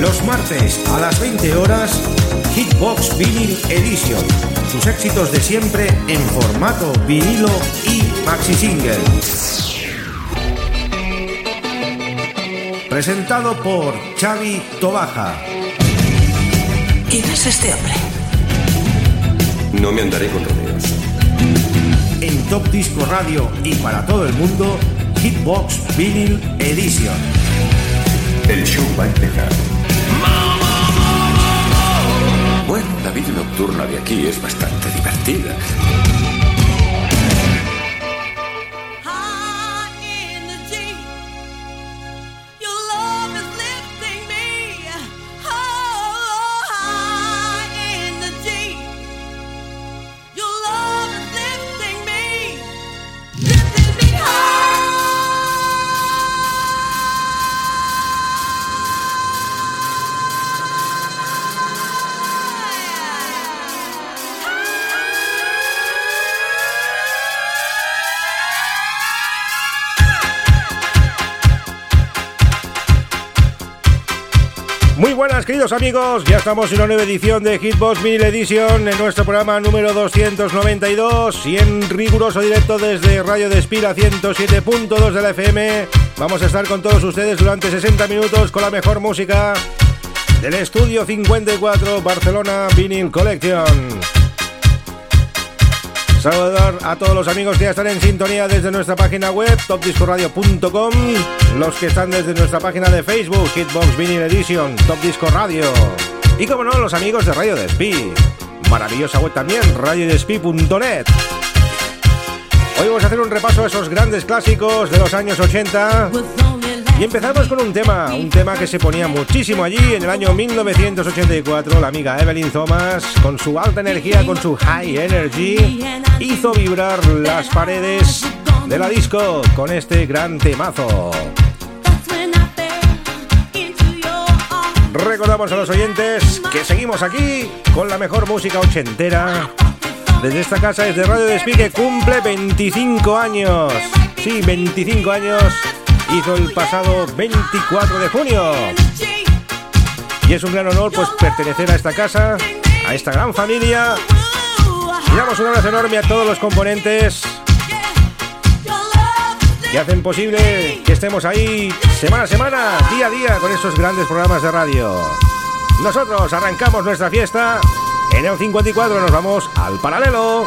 Los martes a las 20 horas, Hitbox Vinyl Edition. Sus éxitos de siempre en formato vinilo y maxi single. Presentado por Xavi Tobaja. ¿Quién es este hombre? No me andaré con rodeos. En Top Disco Radio y para todo el mundo, Hitbox Vinyl Edition. El show va a empezar. Vida nocturna de aquí es bastante divertida. Queridos amigos. Ya estamos en una nueva edición de Hitbox Mini Edition en nuestro programa número 292 y en riguroso directo desde Radio Despira 107.2 de la FM. Vamos a estar con todos ustedes durante 60 minutos con la mejor música del estudio 54 Barcelona Vinyl Collection. Saludar a todos los amigos que ya están en sintonía desde nuestra página web topdiscoradio.com, los que están desde nuestra página de Facebook Hitbox Vinyl Edition Top Disco Radio. Y como no los amigos de Radio Despí, maravillosa web también radiodespi.net. Hoy vamos a hacer un repaso a esos grandes clásicos de los años 80 y empezamos con un tema, un tema que se ponía muchísimo allí en el año 1984. La amiga Evelyn Thomas, con su alta energía, con su high energy, hizo vibrar las paredes de la disco con este gran temazo. Recordamos a los oyentes que seguimos aquí con la mejor música ochentera. Desde esta casa, desde Radio Despique, cumple 25 años. Sí, 25 años hizo el pasado 24 de junio. Y es un gran honor pues pertenecer a esta casa, a esta gran familia. Y damos un abrazo enorme a todos los componentes que hacen posible que estemos ahí semana a semana, día a día con estos grandes programas de radio. Nosotros arrancamos nuestra fiesta en el 54, nos vamos al paralelo.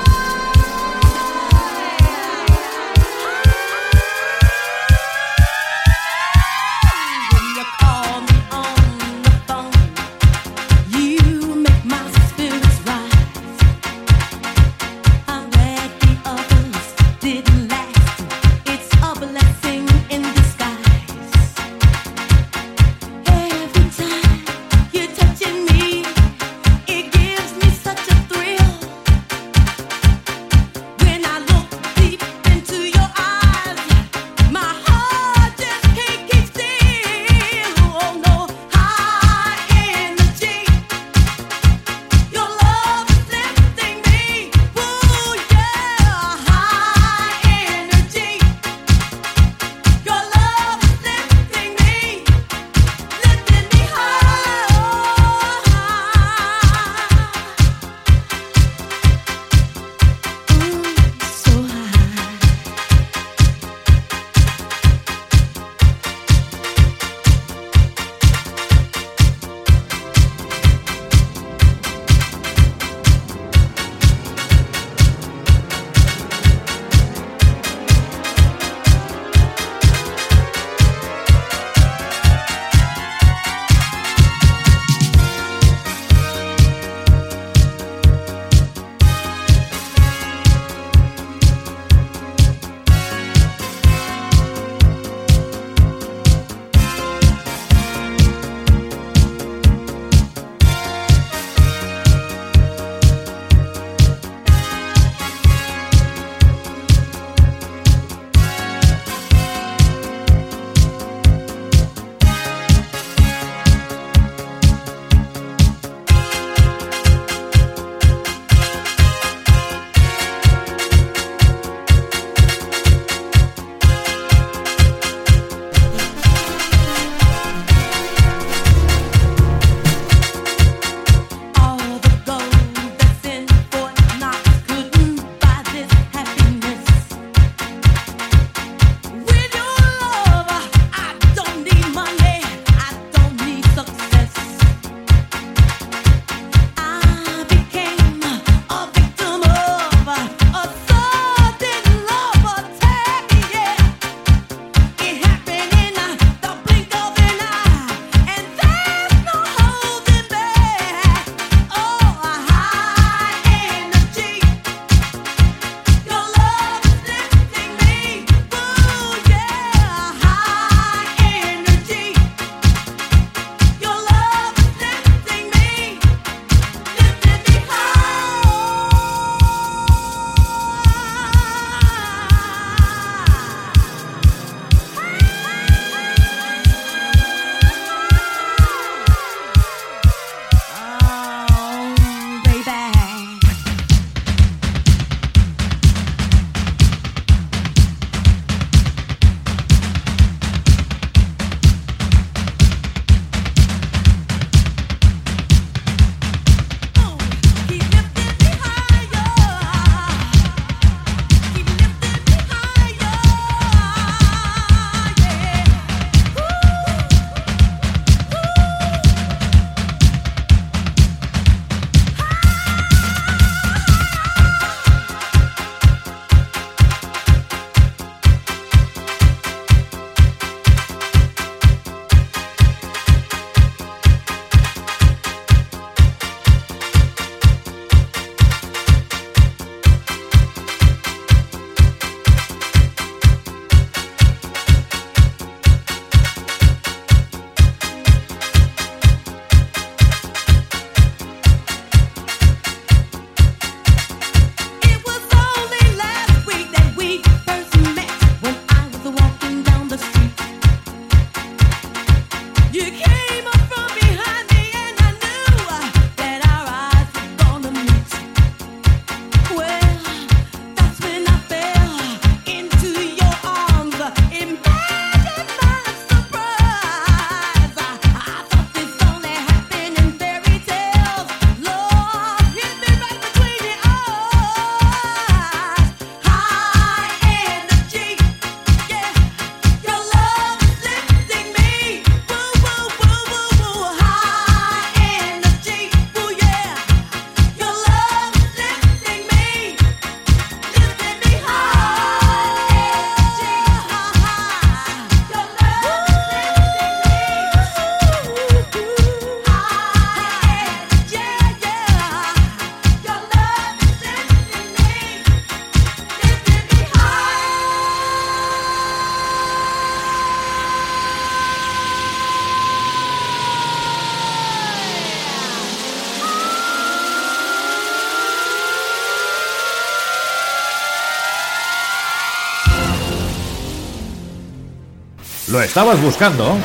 Estabas buscando?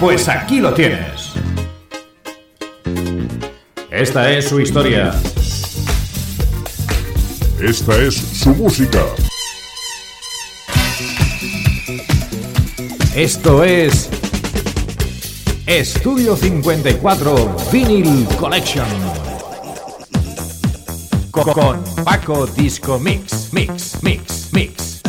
Pues aquí lo tienes. Esta es su historia. Esta es su música. Esto es Estudio 54 Vinyl Collection. Con Paco Disco Mix, Mix, Mix, Mix.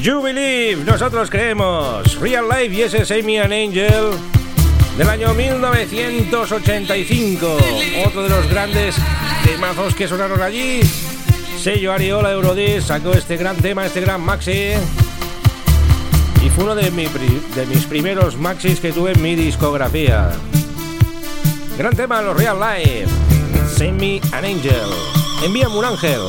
You Believe, nosotros creemos. Real Life y ese Semi an Angel del año 1985. Otro de los grandes temazos que sonaron allí. Sello Ariola Eurodisc sacó este gran tema, este gran maxi. Y fue uno de, mi de mis primeros maxis que tuve en mi discografía. Gran tema, los Real Life. Semi an Angel. Envíame un ángel.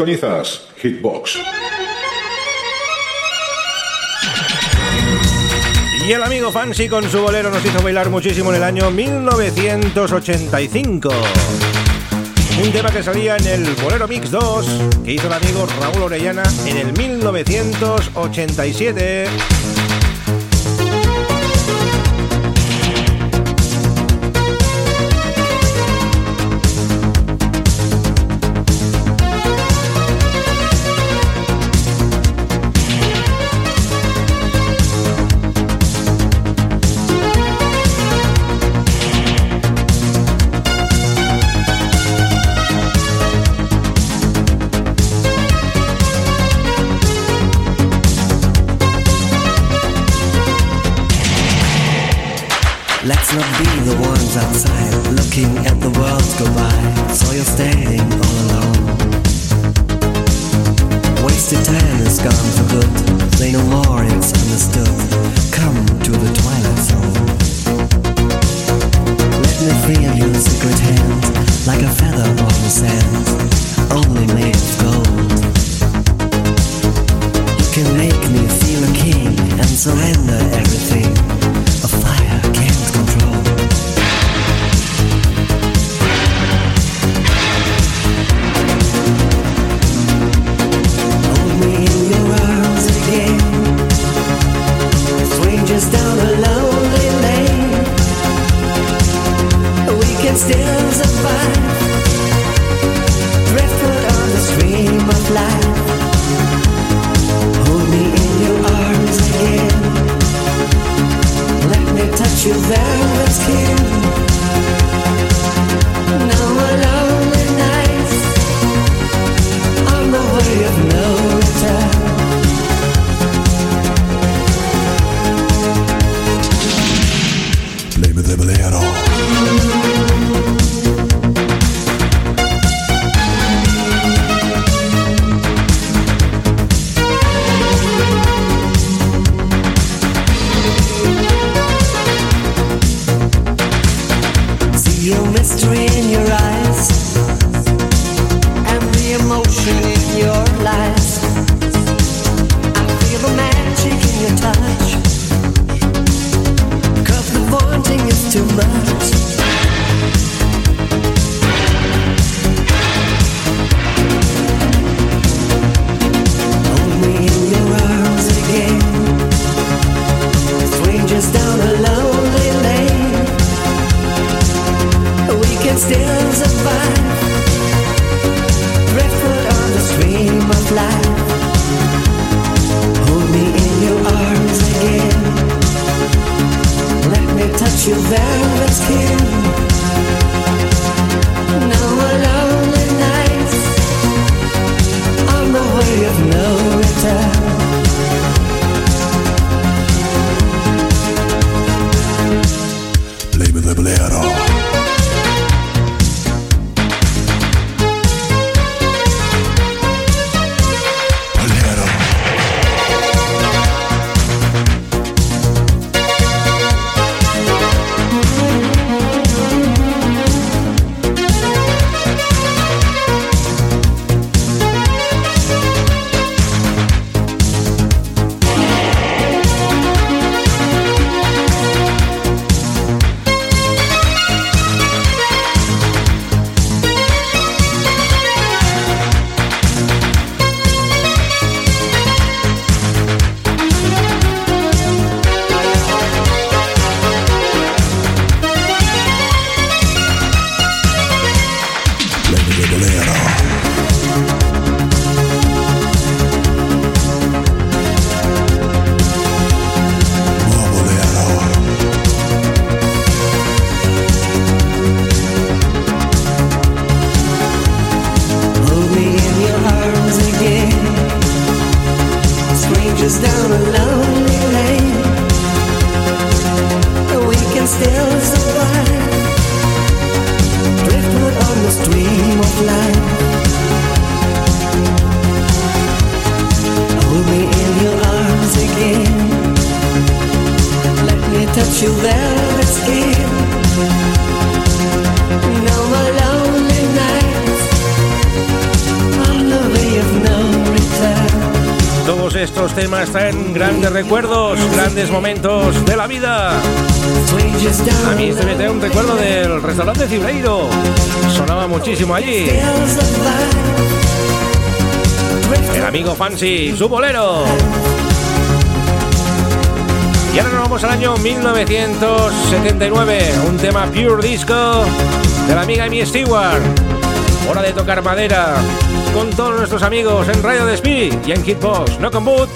Sintonizas Hitbox. Y el amigo Fancy con su bolero nos hizo bailar muchísimo en el año 1985. Un tema que salía en el Bolero Mix 2 que hizo el amigo Raúl Orellana en el 1987. Fancy, su bolero. Y ahora nos vamos al año 1979, un tema pure disco de la amiga Amy Stewart. Hora de tocar madera con todos nuestros amigos en Radio Despí y en Hitbox, no con boot.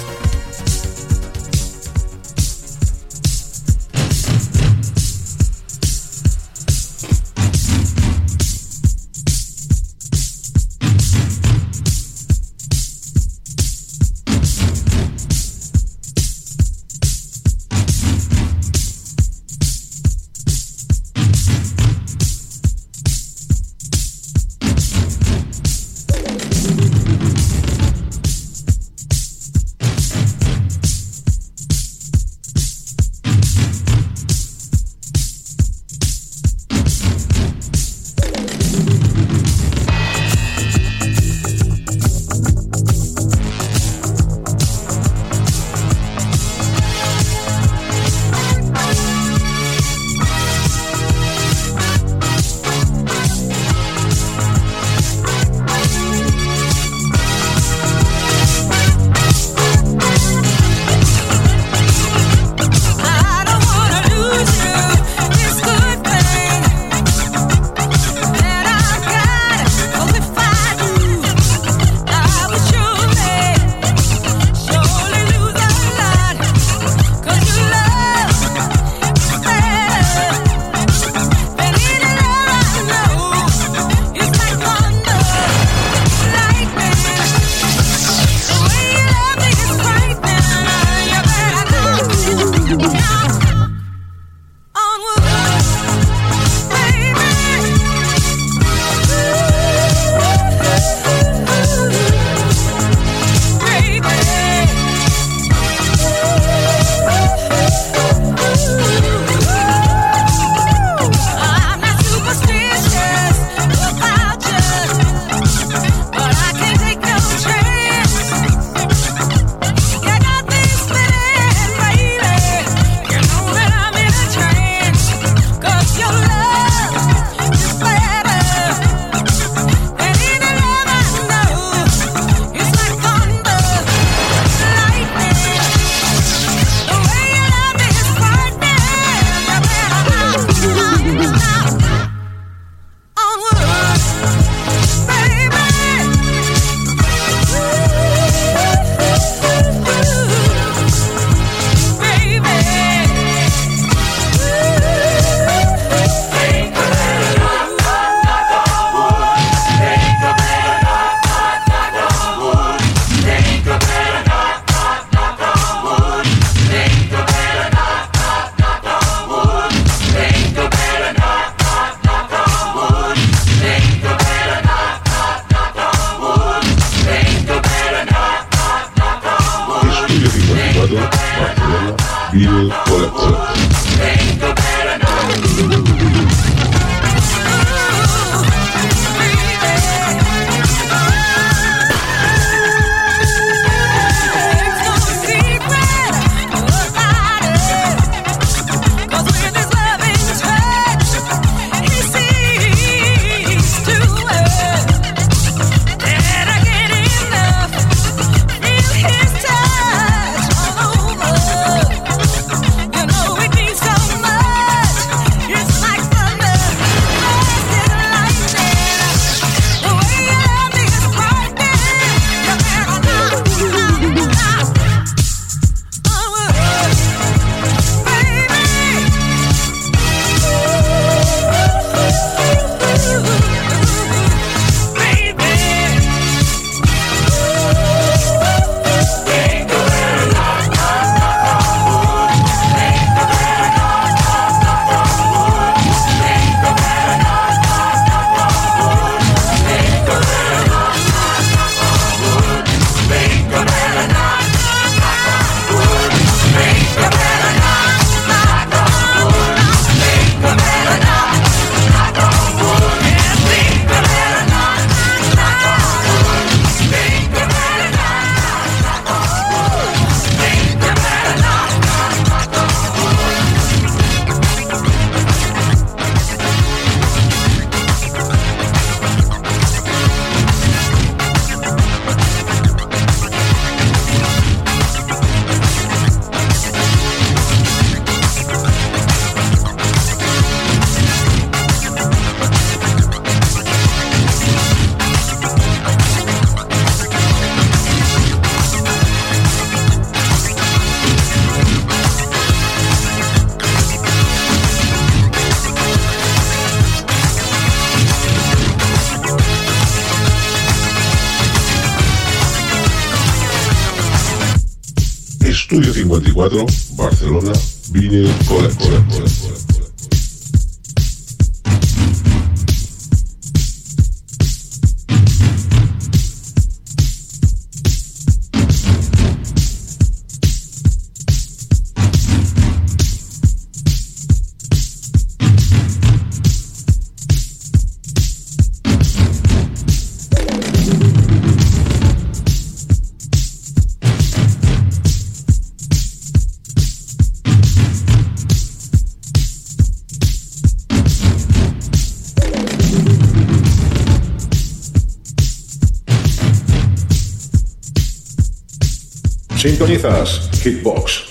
Sintonizas Hitbox.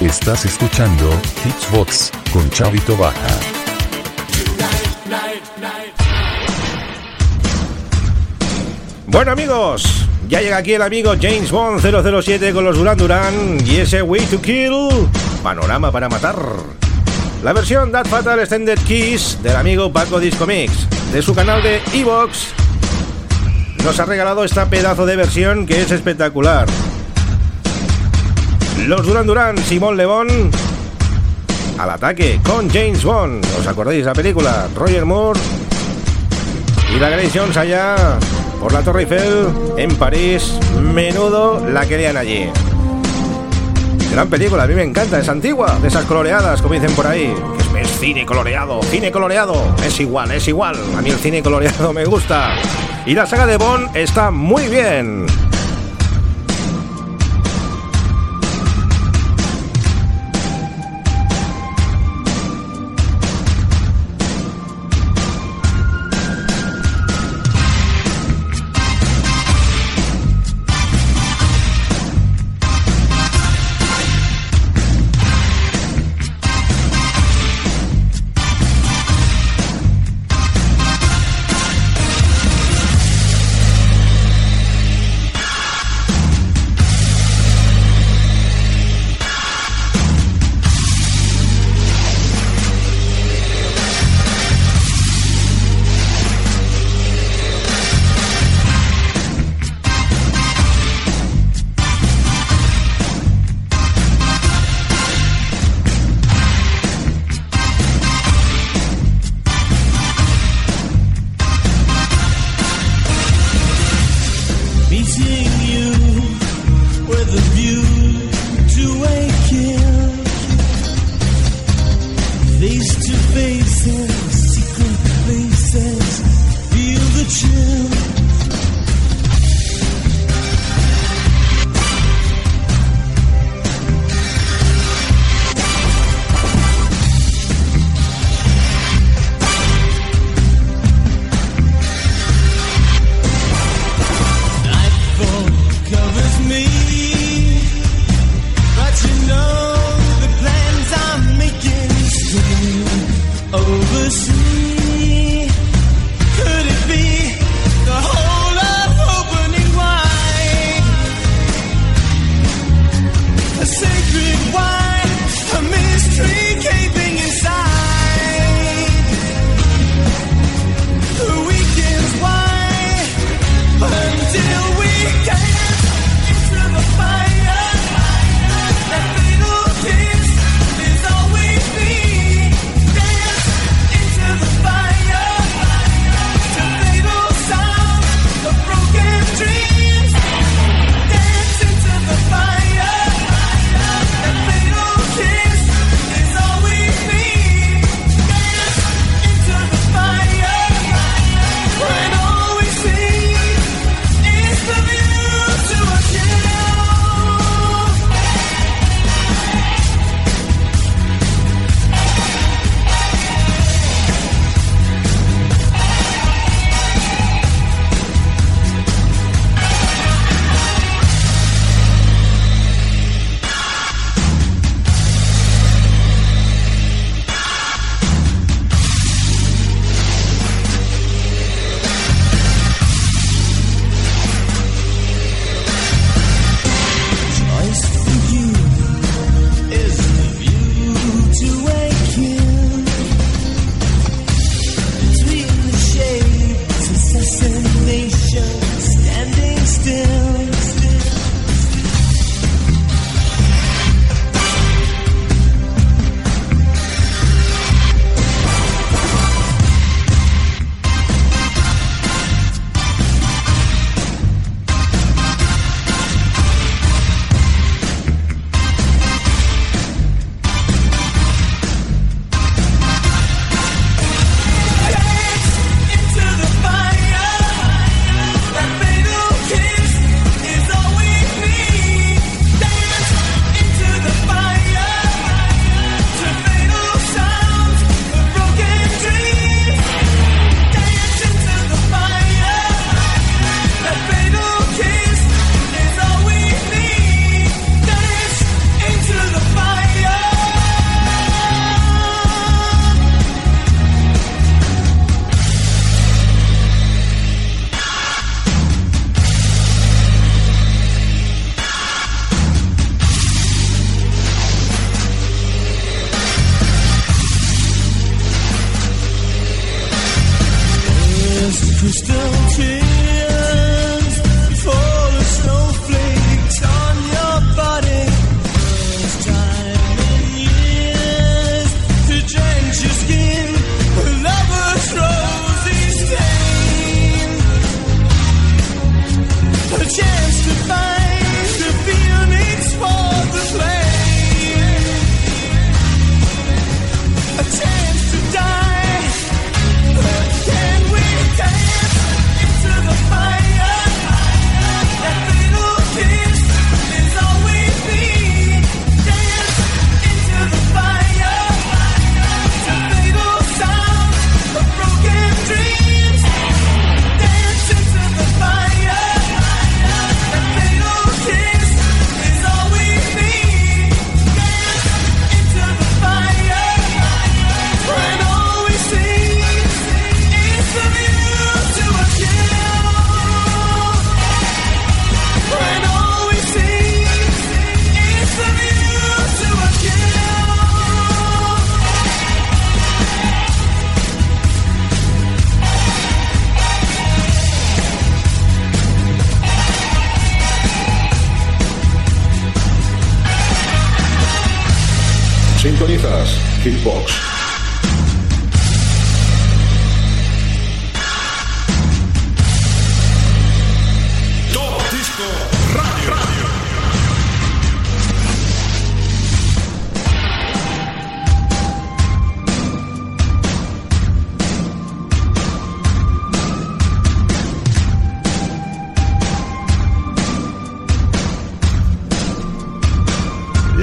Estás escuchando Hitsbox con Chavito Baja. Bueno amigos, ya llega aquí el amigo James Bond 007 con los Duran Duran y ese Way to Kill, panorama para matar. La versión That Fatal Extended Keys del amigo Paco Disco Mix, de su canal de Evox, nos ha regalado esta pedazo de versión que es espectacular. Los Duran Duran, Simón Lebón, al ataque con James Bond. ¿Os acordáis de la película? Roger Moore y la Grace Jones allá por la Torre Eiffel en París. Menudo la querían allí. Gran película, a mí me encanta, es antigua, de esas coloreadas, como dicen por ahí. Es, es cine coloreado, cine coloreado, es igual, es igual. A mí el cine coloreado me gusta. Y la saga de Bond está muy bien. With a view to a kill. Face to faces, secret places, feel the chill.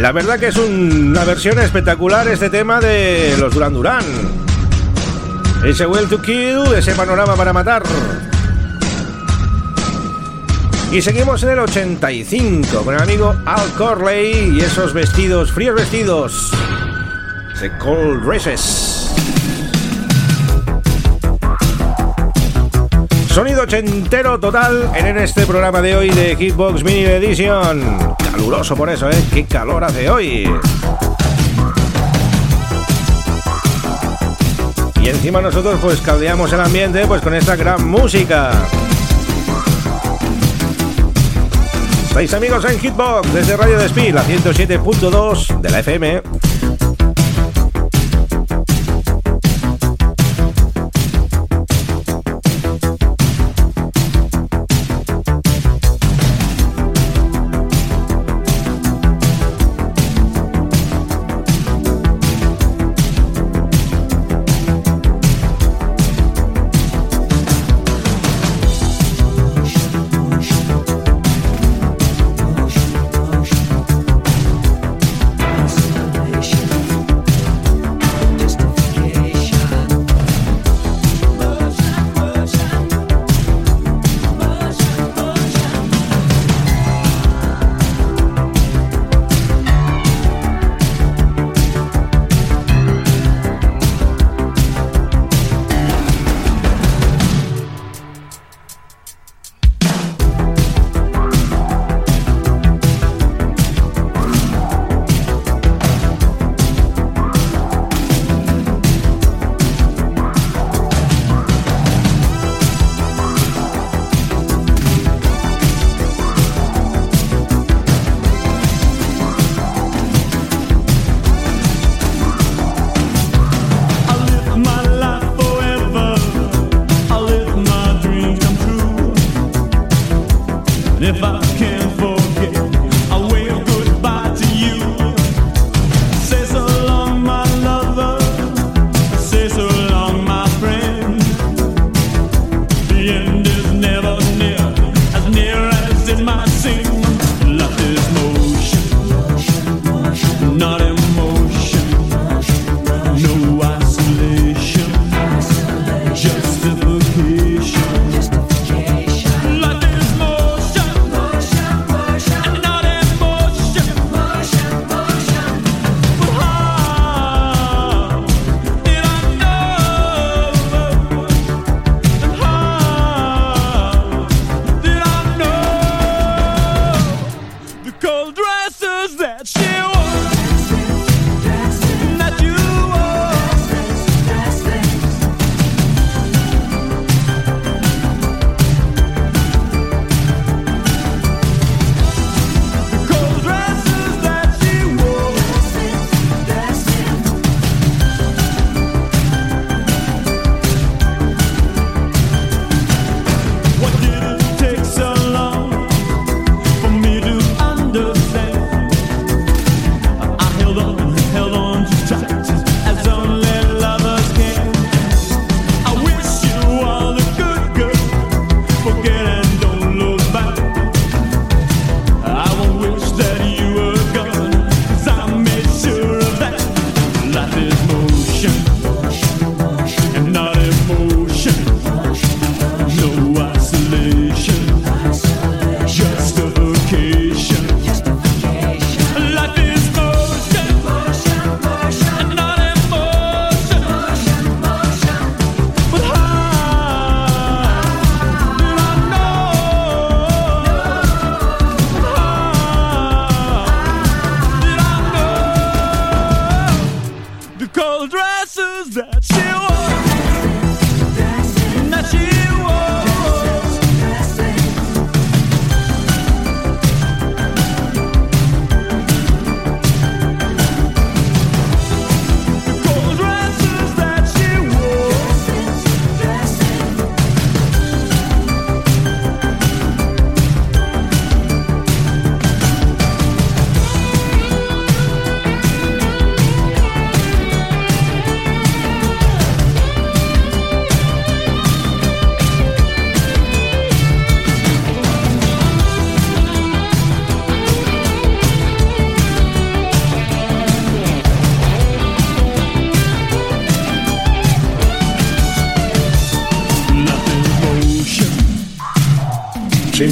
La verdad que es un- una versión espectacular este tema de los Duran Duran. Ese Well to Kill, ese panorama para matar. Y seguimos en el 85 con el amigo Al Corley y esos vestidos, fríos vestidos. The Cold Dresses. Sonido ochentero total en este programa de hoy de Hitbox Mini Edition. Caluroso por eso, ¿eh? Qué calor hace hoy. Y encima nosotros pues caldeamos el ambiente pues con esta gran música. Estáis amigos en Hitbox desde Radio Despí, la 107.2 de la FM. if I can't for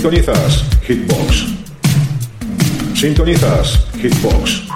Sintonizas Hitbox. Sintonizas Hitbox.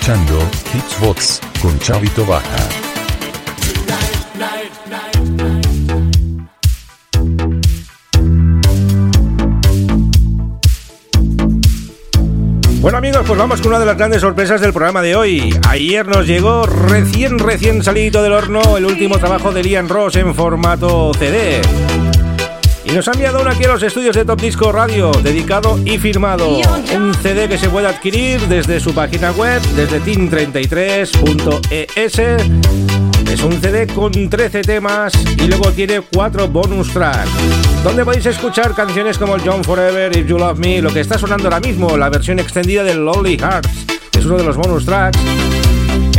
Escuchando Hitsbox con Chavito Baja. Bueno amigos, pues vamos con una de las grandes sorpresas del programa de hoy. Ayer nos llegó recién, recién salido del horno el último trabajo de Liam Ross en formato CD. Y nos ha enviado uno aquí a los estudios de Top Disco Radio, dedicado y firmado. Un CD que se puede adquirir desde su página web, desde team33.es. Es un CD con 13 temas y luego tiene 4 bonus tracks, donde podéis escuchar canciones como John Forever, If You Love Me, lo que está sonando ahora mismo, la versión extendida del Lonely Hearts, es uno de los bonus tracks.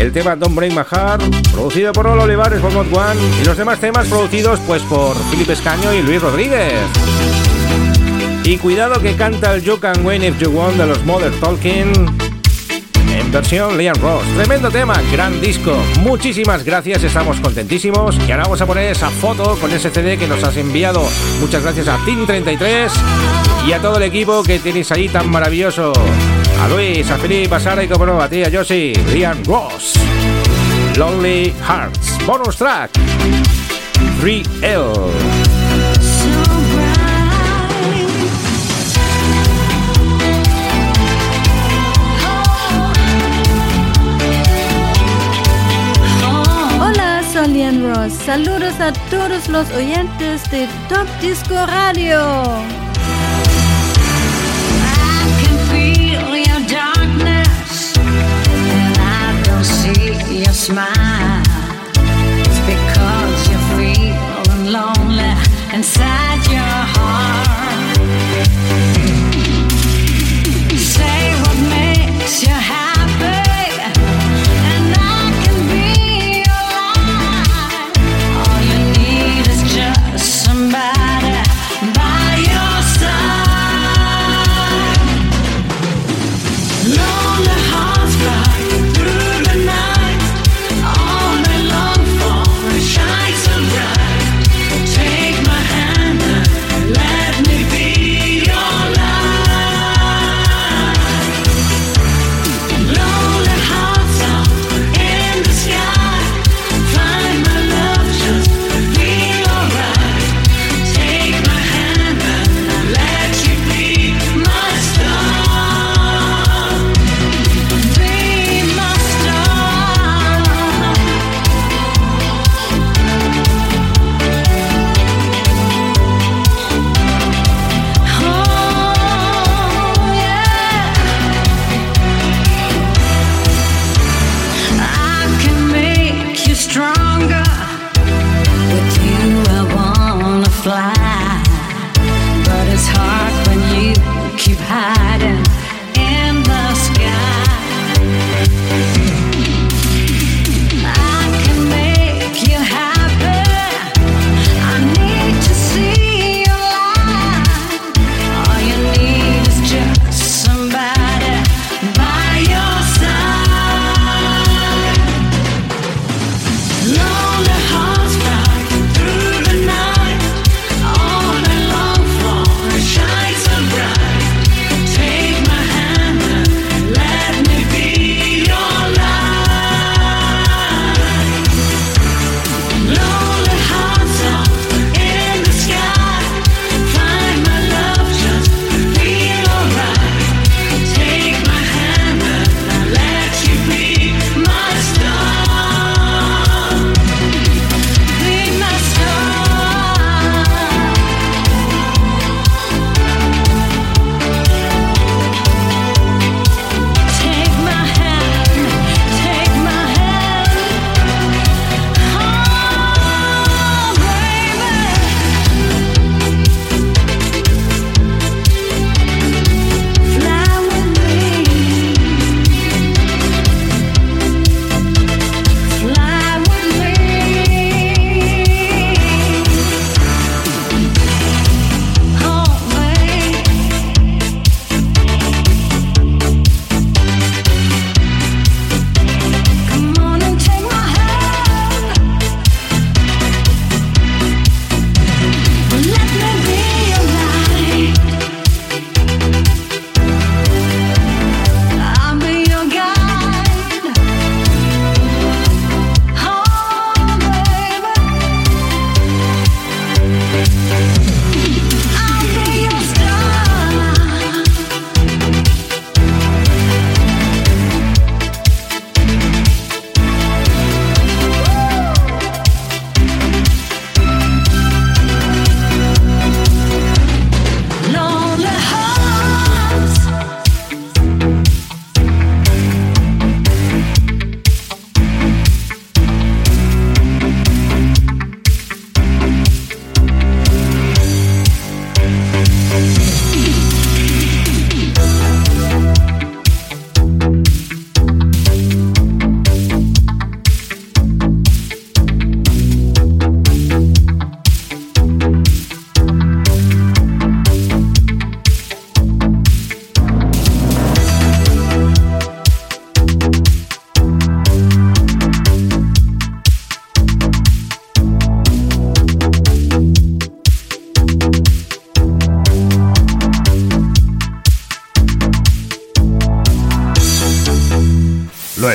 El tema Don't Break My Heart, producido por Olo Olivares, por One, y los demás temas producidos pues por Felipe Escaño y Luis Rodríguez. Y cuidado que canta el You Can Win If You Want de los Mother Talking en versión Liam Ross. Tremendo tema, gran disco. Muchísimas gracias, estamos contentísimos. Y ahora vamos a poner esa foto con ese CD que nos has enviado. Muchas gracias a Team33 y a todo el equipo que tenéis ahí tan maravilloso. A Luis, a Felipe, a Sara y como a ti, a Josie, Liam Ross. Lonely Hearts. Bonus track. 3L. Hola, soy Lian Ross. Saludos a todos los oyentes de Top Disco Radio. Smile. It's because you're feeling lonely inside your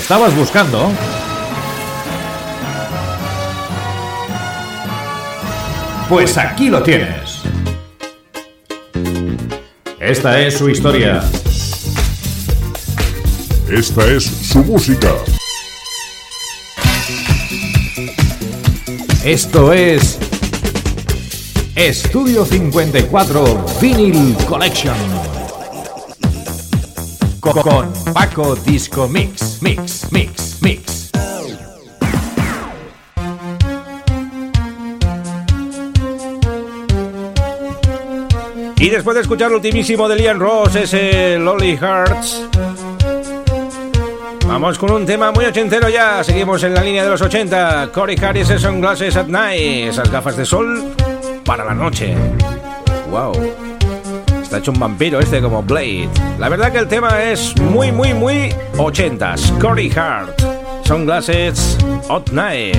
estabas buscando. Pues aquí lo tienes. Esta es su historia. Esta es su música. Esto es Estudio 54 Vinyl Collection con, Paco Disco Mix, Mix, Mix, Mix. Y después de escuchar lo ultimísimo de Lian Ross, ese Lolly Hearts, vamos con un tema muy ochentero ya. Seguimos en la línea de los 80. Cory Harris, Sunglasses at Night, esas gafas de sol para la noche. ¡Wow! Está hecho un vampiro este como Blade. La verdad que el tema es muy, muy, muy 80s. Cory Hart. Sunglasses. Hot Night.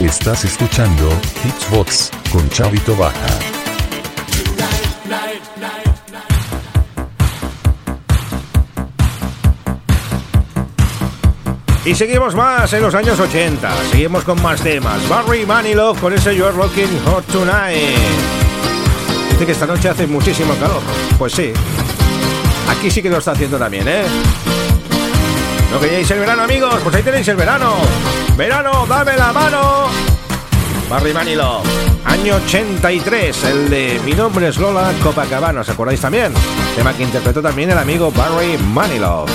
Estás escuchando Hitsbox con Chavito Baja. Y seguimos más en los años 80. Seguimos con más temas. Barry Manilow con ese You're Rocking Hot Tonight. Dice que esta noche hace muchísimo calor. Pues sí. Aquí sí que lo está haciendo también, ¿eh? ¿No queríais el verano, amigos? Pues ahí tenéis el verano. Verano, dame la mano. Barry Manilow. Año 83, el de Mi nombre es Lola Copacabana, ¿os acordáis también? Tema que interpretó también el amigo Barry Manilow.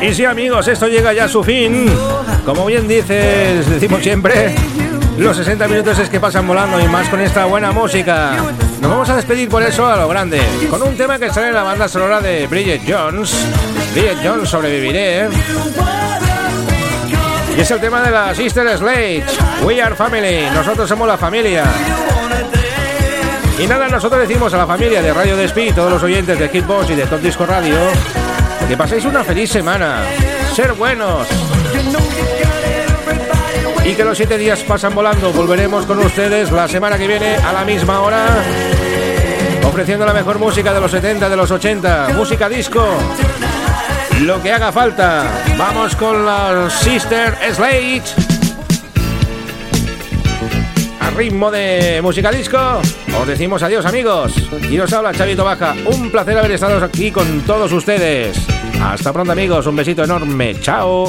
Y sí, amigos, esto llega ya a su fin. Como bien dices, decimos siempre, los 60 minutos es que pasan volando y más con esta buena música. Nos vamos a despedir por eso a lo grande, con un tema que sale en la banda sonora de Bridget Jones. Bridget Jones, sobreviviré. Y es el tema de la Sister Slade. We are family. Nosotros somos la familia. Y nada, nosotros decimos a la familia de Radio Despí todos los oyentes de Hitbox y de Top Disco Radio que paséis una feliz semana. Ser buenos. Y que los siete días pasan volando. Volveremos con ustedes la semana que viene a la misma hora. Ofreciendo la mejor música de los 70, de los 80. Música disco. Lo que haga falta. Vamos con la Sister Slate. A ritmo de música disco. Os decimos adiós amigos. Y os habla Chavito Baja. Un placer haber estado aquí con todos ustedes. Hasta pronto amigos. Un besito enorme. Chao.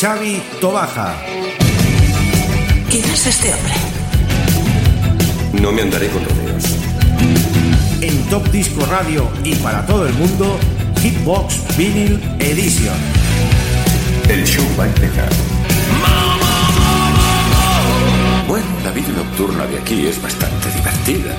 Xavi Tobaja. ¿Quién es este hombre? No me andaré con rodeos. En Top Disco Radio y para todo el mundo, Hitbox Vinyl Edition. El show va a empezar. Bueno, la vida nocturna de aquí es bastante divertida.